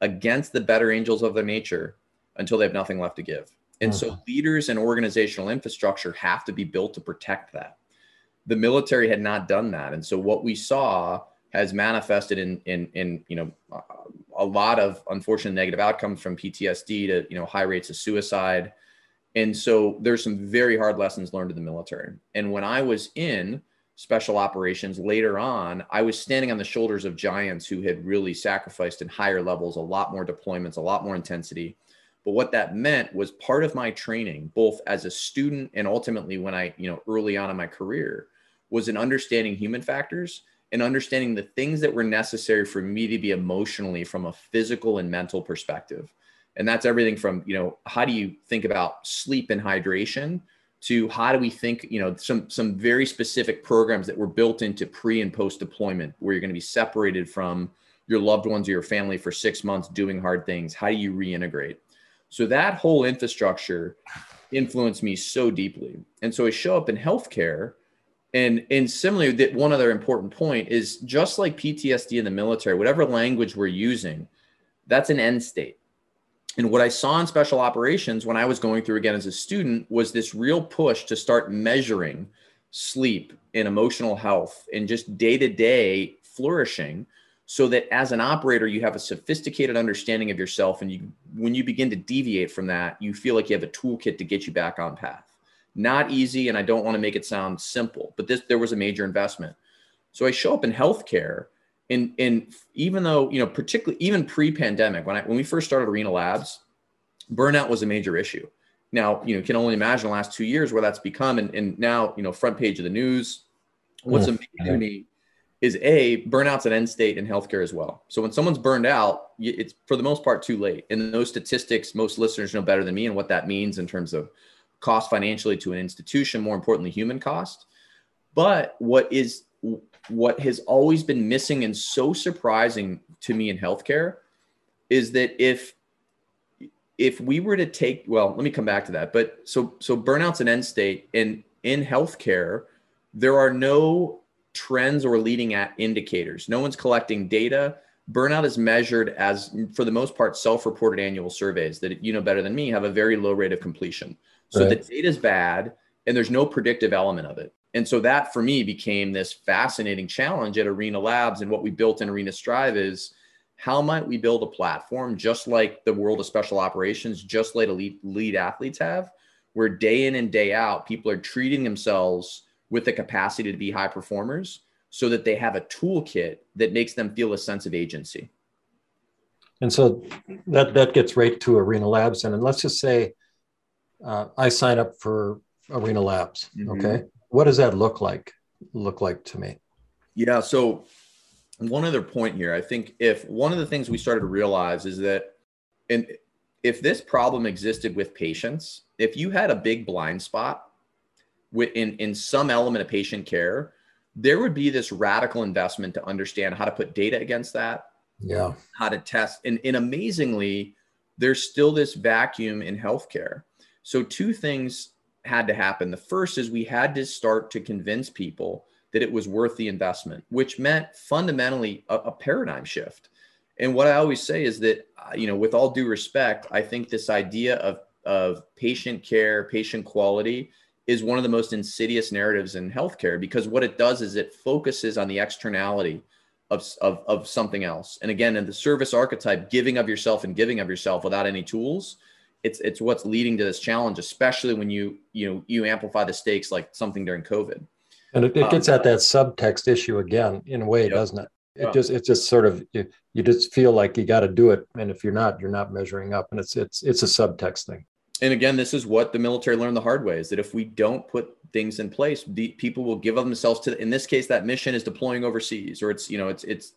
[SPEAKER 2] against the better angels of their nature until they have nothing left to give. And mm-hmm. so leaders and organizational infrastructure have to be built to protect that. The military had not done that. And so what we saw has manifested in in in you know a lot of unfortunate negative outcomes from PTSD to you know high rates of suicide. And so there's some very hard lessons learned in the military. And when I was in special operations later on, I was standing on the shoulders of giants who had really sacrificed in higher levels, a lot more deployments, a lot more intensity. But what that meant was part of my training, both as a student and ultimately when I, you know, early on in my career, was in understanding human factors and understanding the things that were necessary for me to be emotionally from a physical and mental perspective. And that's everything from, you know, how do you think about sleep and hydration to how do we think, you know, some some very specific programs that were built into pre and post deployment where you're going to be separated from your loved ones or your family for 6 months doing hard things. How do you reintegrate? So that whole infrastructure influenced me so deeply. And so I show up in healthcare and and similarly that one other important point is just like PTSD in the military, whatever language we're using, that's an end state. And what I saw in special operations when I was going through again as a student was this real push to start measuring sleep and emotional health and just day to day flourishing so that as an operator you have a sophisticated understanding of yourself and you when you begin to deviate from that you feel like you have a toolkit to get you back on path not easy and i don't want to make it sound simple but this there was a major investment so i show up in healthcare and and even though you know particularly even pre-pandemic when i when we first started arena labs burnout was a major issue now you know can only imagine the last two years where that's become and, and now you know front page of the news what's amazing to me is a burnout's an end state in healthcare as well. So when someone's burned out, it's for the most part too late. And those statistics, most listeners know better than me and what that means in terms of cost financially to an institution, more importantly, human cost. But what is what has always been missing and so surprising to me in healthcare is that if if we were to take well, let me come back to that. But so so burnout's an end state, and in healthcare, there are no trends or leading at indicators. No one's collecting data. Burnout is measured as, for the most part, self-reported annual surveys that you know better than me have a very low rate of completion. So right. the data is bad, and there's no predictive element of it. And so that for me became this fascinating challenge at Arena Labs. And what we built in Arena Strive is how might we build a platform just like the world of special operations, just like elite lead athletes have, where day in and day out, people are treating themselves with the capacity to be high performers so that they have a toolkit that makes them feel a sense of agency.
[SPEAKER 1] And so that that gets right to Arena Labs. And, and let's just say uh, I sign up for Arena Labs. Mm-hmm. Okay. What does that look like? Look like to me?
[SPEAKER 2] Yeah. So one other point here, I think if one of the things we started to realize is that and if this problem existed with patients, if you had a big blind spot in, in some element of patient care, there would be this radical investment to understand how to put data against that.
[SPEAKER 1] Yeah.
[SPEAKER 2] How to test. And, and amazingly, there's still this vacuum in healthcare. So, two things had to happen. The first is we had to start to convince people that it was worth the investment, which meant fundamentally a, a paradigm shift. And what I always say is that, uh, you know, with all due respect, I think this idea of, of patient care, patient quality is one of the most insidious narratives in healthcare because what it does is it focuses on the externality of, of, of something else. And again, in the service archetype, giving of yourself and giving of yourself without any tools, it's it's what's leading to this challenge, especially when you you know you amplify the stakes like something during COVID.
[SPEAKER 1] And it, it gets um, at that subtext issue again in a way, yep. doesn't it? It yeah. just it's just sort of you, you just feel like you got to do it, and if you're not, you're not measuring up, and it's it's it's a subtext thing
[SPEAKER 2] and again, this is what the military learned the hard way: is that if we don't put things in place, the people will give themselves to. In this case, that mission is deploying overseas, or it's you know it's it's,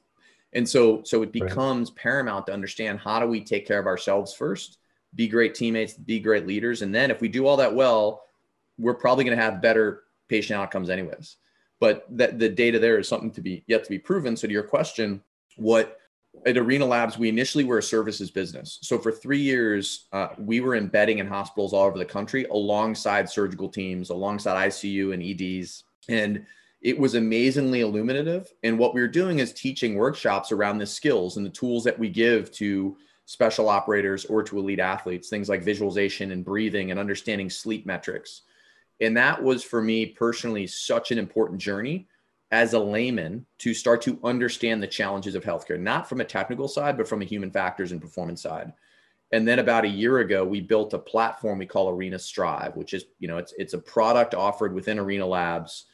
[SPEAKER 2] and so so it becomes right. paramount to understand how do we take care of ourselves first, be great teammates, be great leaders, and then if we do all that well, we're probably going to have better patient outcomes anyways. But that the data there is something to be yet to be proven. So to your question, what at Arena Labs, we initially were a services business. So for three years, uh, we were embedding in hospitals all over the country alongside surgical teams, alongside ICU and EDs. And it was amazingly illuminative. And what we were doing is teaching workshops around the skills and the tools that we give to special operators or to elite athletes, things like visualization and breathing and understanding sleep metrics. And that was for me personally such an important journey as a layman to start to understand the challenges of healthcare, not from a technical side, but from a human factors and performance side. And then about a year ago, we built a platform we call Arena Strive, which is, you know, it's it's a product offered within Arena Labs.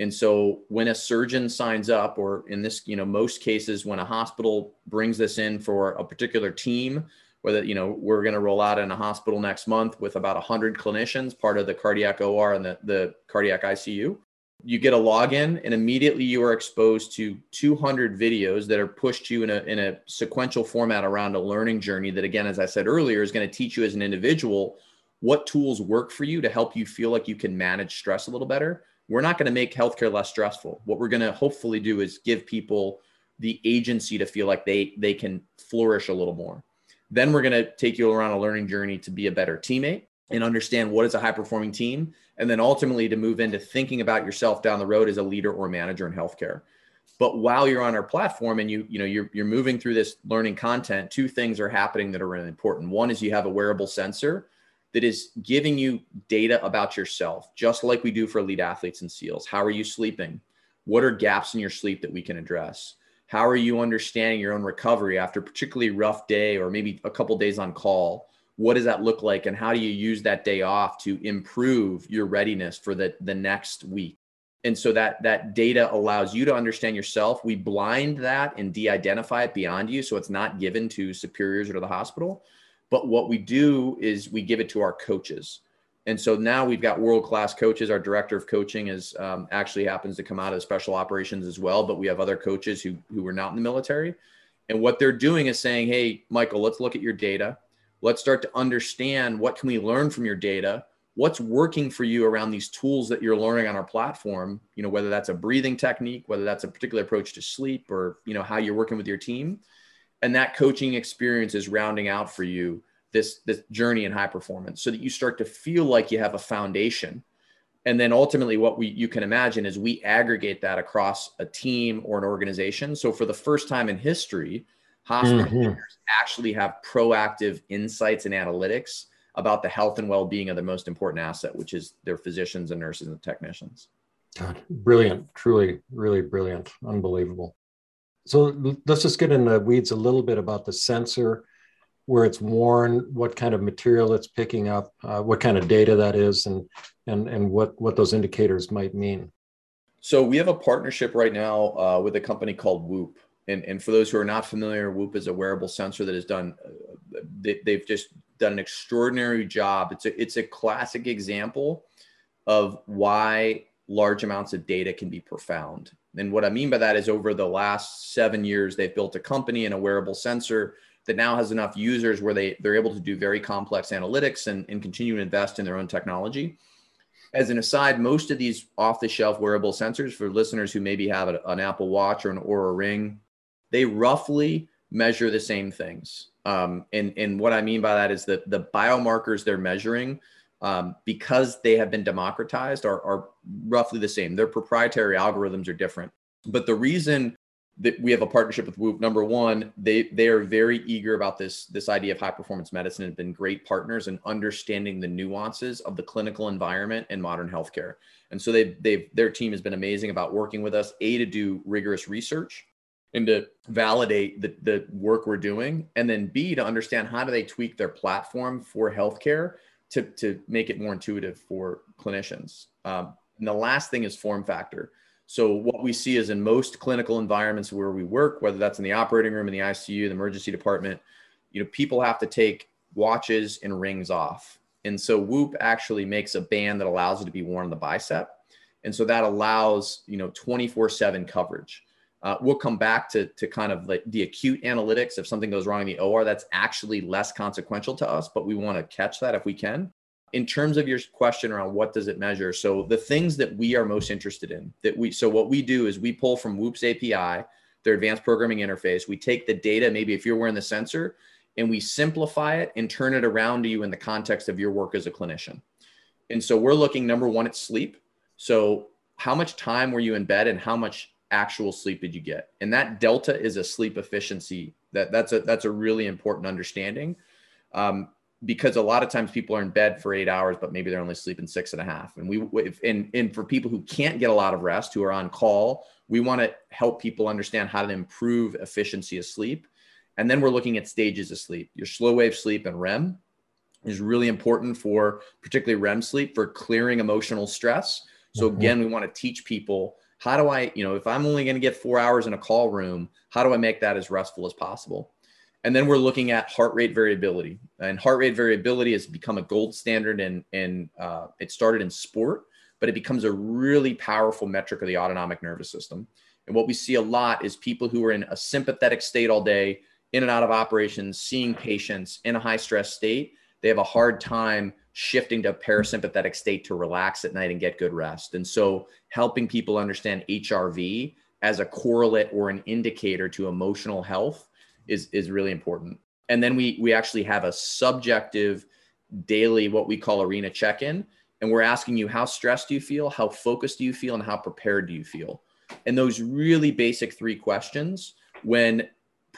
[SPEAKER 2] And so when a surgeon signs up, or in this, you know, most cases when a hospital brings this in for a particular team, whether, you know, we're going to roll out in a hospital next month with about 100 clinicians, part of the cardiac OR and the, the cardiac ICU you get a login and immediately you are exposed to 200 videos that are pushed to you in a, in a sequential format around a learning journey that again as i said earlier is going to teach you as an individual what tools work for you to help you feel like you can manage stress a little better we're not going to make healthcare less stressful. What we're going to hopefully do is give people the agency to feel like they they can flourish a little more. Then we're going to take you around a learning journey to be a better teammate and understand what is a high performing team and then ultimately to move into thinking about yourself down the road as a leader or manager in healthcare. But while you're on our platform and you you know you're, you're moving through this learning content two things are happening that are really important. One is you have a wearable sensor that is giving you data about yourself just like we do for elite athletes and seals. How are you sleeping? What are gaps in your sleep that we can address? How are you understanding your own recovery after a particularly rough day or maybe a couple days on call? What does that look like and how do you use that day off to improve your readiness for the, the next week? And so that that data allows you to understand yourself. We blind that and de-identify it beyond you so it's not given to superiors or to the hospital but what we do is we give it to our coaches. And so now we've got world class coaches. Our director of coaching is um, actually happens to come out of special operations as well but we have other coaches who who are not in the military. And what they're doing is saying hey michael let's look at your data. Let's start to understand what can we learn from your data. What's working for you around these tools that you're learning on our platform you know whether that's a breathing technique whether that's a particular approach to sleep or you know how you're working with your team and that coaching experience is rounding out for you this this journey in high performance so that you start to feel like you have a foundation. And then ultimately what we you can imagine is we aggregate that across a team or an organization. So for the first time in history hospital mm-hmm. actually have proactive insights and analytics about the health and well-being of the most important asset which is their physicians and nurses and technicians.
[SPEAKER 1] God, brilliant. Truly really brilliant. Unbelievable so let's just get in the weeds a little bit about the sensor where it's worn what kind of material it's picking up uh, what kind of data that is and and and what what those indicators might mean
[SPEAKER 2] so we have a partnership right now uh, with a company called whoop and, and for those who are not familiar, Whoop is a wearable sensor that has done, uh, they, they've just done an extraordinary job. It's a, it's a classic example of why large amounts of data can be profound. And what I mean by that is over the last seven years, they've built a company and a wearable sensor that now has enough users where they, they're able to do very complex analytics and, and continue to invest in their own technology. As an aside, most of these off the shelf wearable sensors for listeners who maybe have an Apple Watch or an Oura Ring they roughly measure the same things. Um, and, and what I mean by that is that the biomarkers they're measuring, um, because they have been democratized, are, are roughly the same. Their proprietary algorithms are different. But the reason that we have a partnership with Whoop, number one, they they are very eager about this this idea of high performance medicine and have been great partners in understanding the nuances of the clinical environment in modern healthcare. And so they've they've their team has been amazing about working with us, a to do rigorous research and to validate the, the work we're doing and then b to understand how do they tweak their platform for healthcare to, to make it more intuitive for clinicians. Um, and the last thing is form factor. So what we see is in most clinical environments where we work whether that's in the operating room in the icu the emergency department you know people have to take watches and rings off. And so whoop actually makes a band that allows it to be worn on the bicep. And so that allows you know 24 7 coverage uh, we'll come back to, to kind of like the acute analytics. If something goes wrong in the OR, that's actually less consequential to us, but we want to catch that if we can. In terms of your question around what does it measure? So the things that we are most interested in that we, so what we do is we pull from Whoop's API, their advanced programming interface. We take the data, maybe if you're wearing the sensor, and we simplify it and turn it around to you in the context of your work as a clinician. And so we're looking number one at sleep. So how much time were you in bed and how much actual sleep did you get? And that delta is a sleep efficiency That that's a that's a really important understanding. Um, because a lot of times people are in bed for eight hours, but maybe they're only sleeping six and a half. And we, if, and, and for people who can't get a lot of rest, who are on call, we want to help people understand how to improve efficiency of sleep. And then we're looking at stages of sleep. Your slow wave sleep and REM is really important for particularly REM sleep for clearing emotional stress. So mm-hmm. again, we want to teach people how do I, you know, if I'm only going to get four hours in a call room, how do I make that as restful as possible? And then we're looking at heart rate variability. And heart rate variability has become a gold standard, and and uh, it started in sport, but it becomes a really powerful metric of the autonomic nervous system. And what we see a lot is people who are in a sympathetic state all day, in and out of operations, seeing patients in a high stress state. They have a hard time shifting to a parasympathetic state to relax at night and get good rest. And so, helping people understand HRV as a correlate or an indicator to emotional health is is really important. And then we we actually have a subjective daily what we call arena check-in and we're asking you how stressed do you feel, how focused do you feel and how prepared do you feel? And those really basic three questions when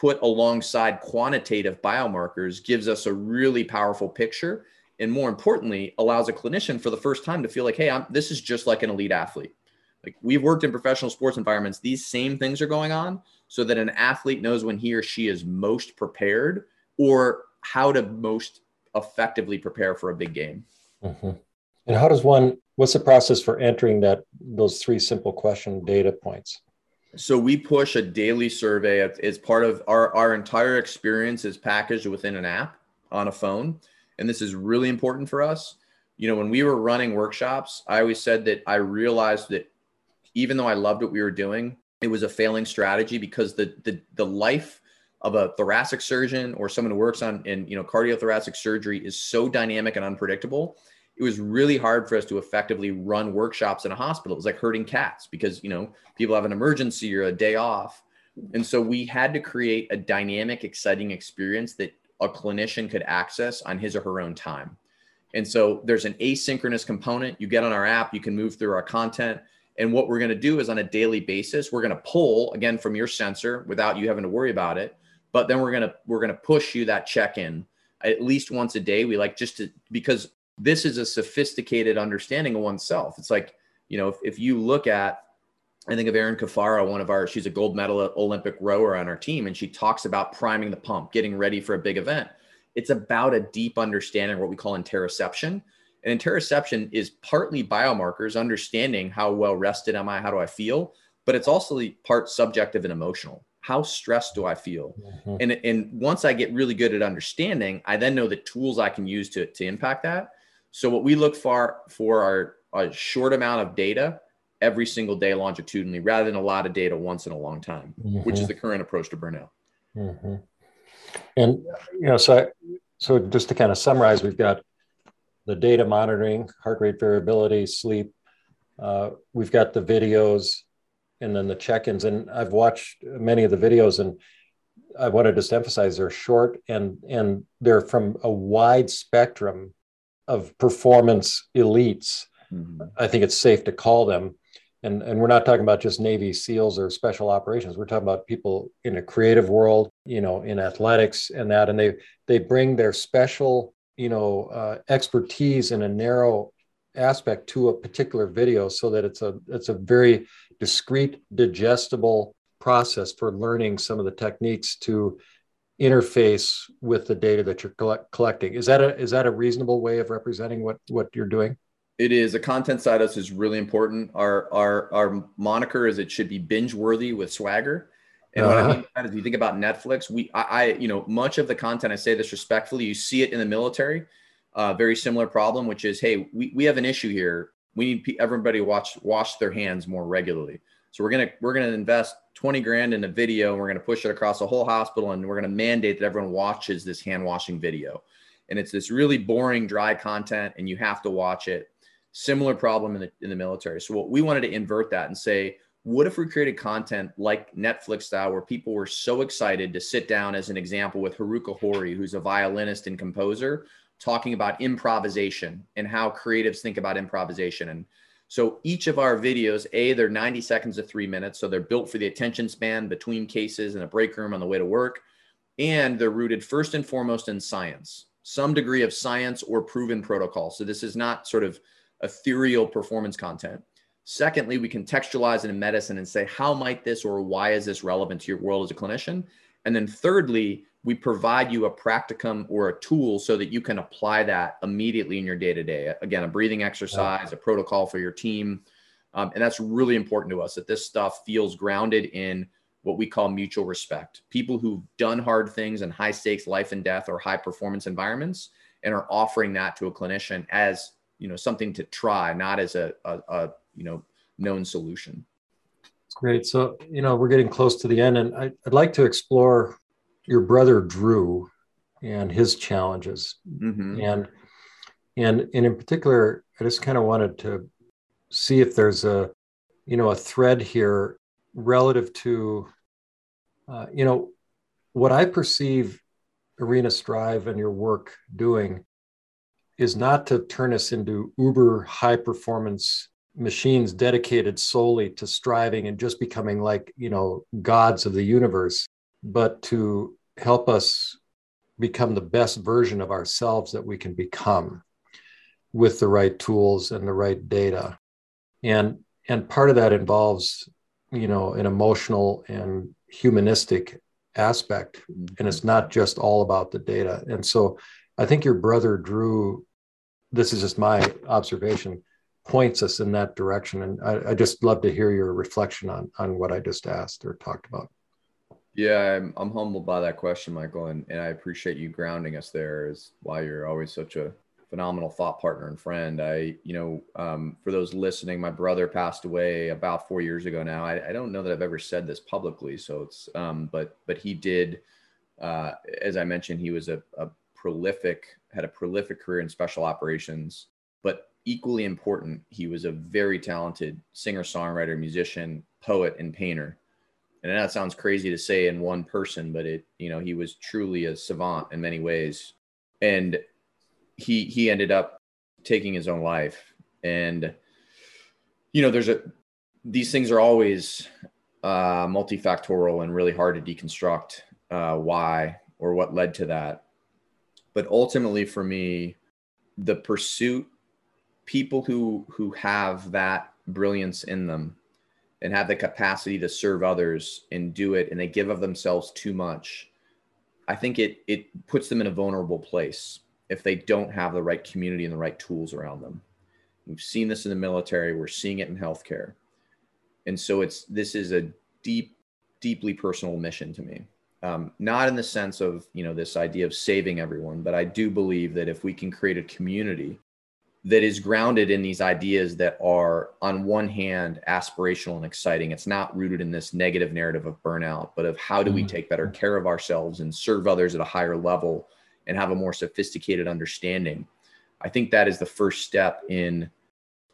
[SPEAKER 2] put alongside quantitative biomarkers gives us a really powerful picture and more importantly allows a clinician for the first time to feel like hey I'm, this is just like an elite athlete like we've worked in professional sports environments these same things are going on so that an athlete knows when he or she is most prepared or how to most effectively prepare for a big game.
[SPEAKER 1] Mm-hmm. And how does one, what's the process for entering that, those three simple question data points?
[SPEAKER 2] So we push a daily survey as part of our, our entire experience is packaged within an app on a phone. And this is really important for us. You know, when we were running workshops, I always said that I realized that even though I loved what we were doing, it was a failing strategy because the the the life of a thoracic surgeon or someone who works on in you know cardiothoracic surgery is so dynamic and unpredictable it was really hard for us to effectively run workshops in a hospital it was like herding cats because you know people have an emergency or a day off and so we had to create a dynamic exciting experience that a clinician could access on his or her own time and so there's an asynchronous component you get on our app you can move through our content and what we're going to do is on a daily basis, we're going to pull again from your sensor without you having to worry about it. But then we're going to we're going to push you that check in at least once a day. We like just to because this is a sophisticated understanding of oneself. It's like you know if, if you look at I think of Erin Cafaro, one of our, she's a gold medal Olympic rower on our team, and she talks about priming the pump, getting ready for a big event. It's about a deep understanding of what we call interoception. And interoception is partly biomarkers, understanding how well rested am I, how do I feel, but it's also the part subjective and emotional. How stressed do I feel? Mm-hmm. And, and once I get really good at understanding, I then know the tools I can use to, to impact that. So what we look for for our a short amount of data every single day longitudinally rather than a lot of data once in a long time, mm-hmm. which is the current approach to burnout.
[SPEAKER 1] Mm-hmm. And you know, so I, so just to kind of summarize, we've got the data monitoring, heart rate variability, sleep. Uh, we've got the videos and then the check-ins. And I've watched many of the videos and I want to just emphasize they're short and and they're from a wide spectrum of performance elites. Mm-hmm. I think it's safe to call them. And, and we're not talking about just Navy SEALs or special operations. We're talking about people in a creative world, you know, in athletics and that. And they they bring their special you know uh, expertise in a narrow aspect to a particular video so that it's a it's a very discrete digestible process for learning some of the techniques to interface with the data that you're collect, collecting is that a is that a reasonable way of representing what what you're doing
[SPEAKER 2] it is the content side of us is really important our our our moniker is it should be binge worthy with swagger and uh-huh. what I uh-huh. mean by that is, you think about Netflix, we, I, I, you know, much of the content, I say this respectfully, you see it in the military, uh, very similar problem, which is, hey, we, we have an issue here. We need everybody watch wash their hands more regularly. So we're gonna we're gonna invest 20 grand in a video, and we're gonna push it across the whole hospital, and we're gonna mandate that everyone watches this hand washing video. And it's this really boring, dry content, and you have to watch it. Similar problem in the in the military. So what we wanted to invert that and say, what if we created content like Netflix style where people were so excited to sit down as an example with Haruka Hori, who's a violinist and composer, talking about improvisation and how creatives think about improvisation. And so each of our videos, A, they're 90 seconds to three minutes. So they're built for the attention span between cases in a break room on the way to work. and they're rooted first and foremost in science, some degree of science or proven protocol. So this is not sort of ethereal performance content. Secondly, we contextualize it in medicine and say, how might this or why is this relevant to your world as a clinician? And then thirdly, we provide you a practicum or a tool so that you can apply that immediately in your day to day. Again, a breathing exercise, a protocol for your team. Um, and that's really important to us that this stuff feels grounded in what we call mutual respect. People who've done hard things in high stakes life and death or high performance environments and are offering that to a clinician as you know something to try, not as a, a, a you know known solution.
[SPEAKER 1] Great. So you know we're getting close to the end, and I, I'd like to explore your brother Drew and his challenges, mm-hmm. and and and in particular, I just kind of wanted to see if there's a you know a thread here relative to uh, you know what I perceive Arena Strive and your work doing is not to turn us into uber high performance machines dedicated solely to striving and just becoming like you know gods of the universe but to help us become the best version of ourselves that we can become with the right tools and the right data. And and part of that involves you know an emotional and humanistic aspect and it's not just all about the data. And so i think your brother drew this is just my observation points us in that direction. And I, I just love to hear your reflection on on what i just asked or talked about
[SPEAKER 2] yeah i'm, I'm humbled by that question michael and, and i appreciate you grounding us there is why you're always such a phenomenal thought partner and friend. I, you know, um, for those listening, my brother passed away about four years ago now. I, I don't know that I've ever said this publicly, so it's, um, but but he did, uh, as I mentioned, he was a, a prolific, had a prolific career in special operations, but equally important, he was a very talented singer, songwriter, musician, poet, and painter. And that sounds crazy to say in one person, but it, you know, he was truly a savant in many ways. And he he ended up taking his own life and you know there's a these things are always uh, multifactorial and really hard to deconstruct uh, why or what led to that but ultimately for me the pursuit people who who have that brilliance in them and have the capacity to serve others and do it and they give of themselves too much i think it it puts them in a vulnerable place if they don't have the right community and the right tools around them. We've seen this in the military, we're seeing it in healthcare. And so it's this is a deep, deeply personal mission to me. Um, not in the sense of you know this idea of saving everyone, but I do believe that if we can create a community that is grounded in these ideas that are on one hand aspirational and exciting it's not rooted in this negative narrative of burnout but of how do we mm-hmm. take better care of ourselves and serve others at a higher level and have a more sophisticated understanding. I think that is the first step in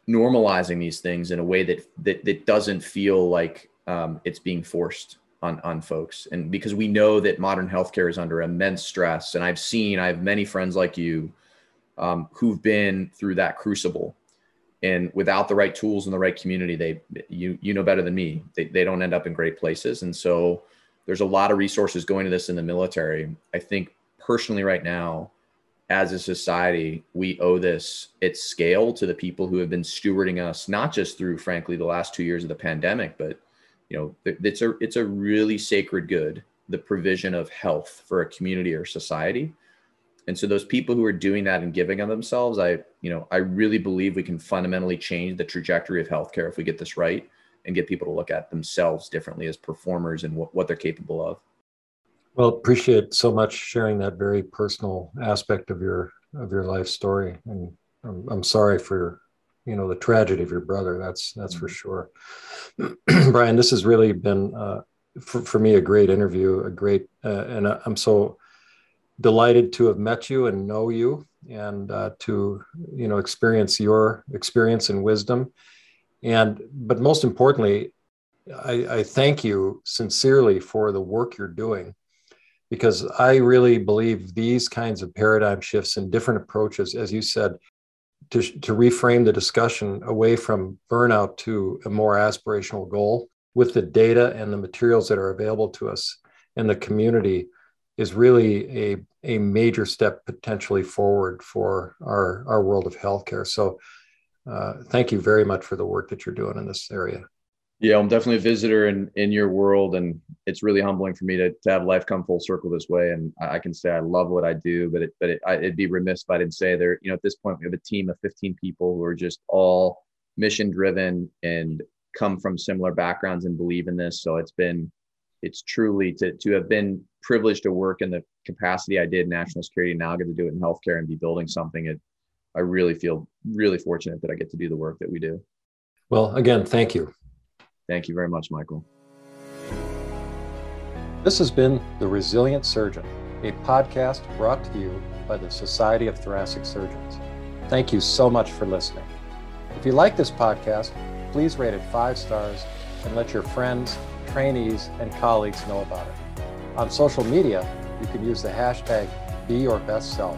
[SPEAKER 2] normalizing these things in a way that that, that doesn't feel like um, it's being forced on on folks. And because we know that modern healthcare is under immense stress, and I've seen I have many friends like you um, who've been through that crucible. And without the right tools and the right community, they you you know better than me. They they don't end up in great places. And so there's a lot of resources going to this in the military. I think personally right now as a society we owe this its scale to the people who have been stewarding us not just through frankly the last two years of the pandemic but you know it's a it's a really sacred good the provision of health for a community or society and so those people who are doing that and giving of themselves i you know i really believe we can fundamentally change the trajectory of healthcare if we get this right and get people to look at themselves differently as performers and what, what they're capable of
[SPEAKER 1] well, appreciate so much sharing that very personal aspect of your of your life story, and I'm, I'm sorry for you know the tragedy of your brother. That's that's for mm-hmm. sure. Brian, this has really been uh, for for me a great interview, a great, uh, and I'm so delighted to have met you and know you, and uh, to you know experience your experience and wisdom, and but most importantly, I, I thank you sincerely for the work you're doing because I really believe these kinds of paradigm shifts and different approaches, as you said, to, to reframe the discussion away from burnout to a more aspirational goal with the data and the materials that are available to us and the community is really a, a major step potentially forward for our, our world of healthcare. So uh, thank you very much for the work that you're doing in this area.
[SPEAKER 2] Yeah, I'm definitely a visitor in in your world, and it's really humbling for me to, to have life come full circle this way. And I, can say I love what I do, but it but it, I, it'd be remiss if I didn't say there. You know, at this point, we have a team of 15 people who are just all mission driven and come from similar backgrounds and believe in this. So it's been it's truly to to have been privileged to work in the capacity I did in national security. Now I get to do it in healthcare and be building something. It I really feel really fortunate that I get to do the work that we do.
[SPEAKER 1] Well, again, thank you.
[SPEAKER 2] Thank you very much, Michael.
[SPEAKER 1] This has been The Resilient Surgeon, a podcast brought to you by the Society of Thoracic Surgeons. Thank you so much for listening. If you like this podcast, please rate it five stars and let your friends, trainees, and colleagues know about it. On social media, you can use the hashtag BeYourBestSelf.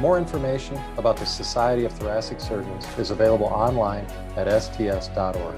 [SPEAKER 1] More information about the Society of Thoracic Surgeons is available online at sts.org.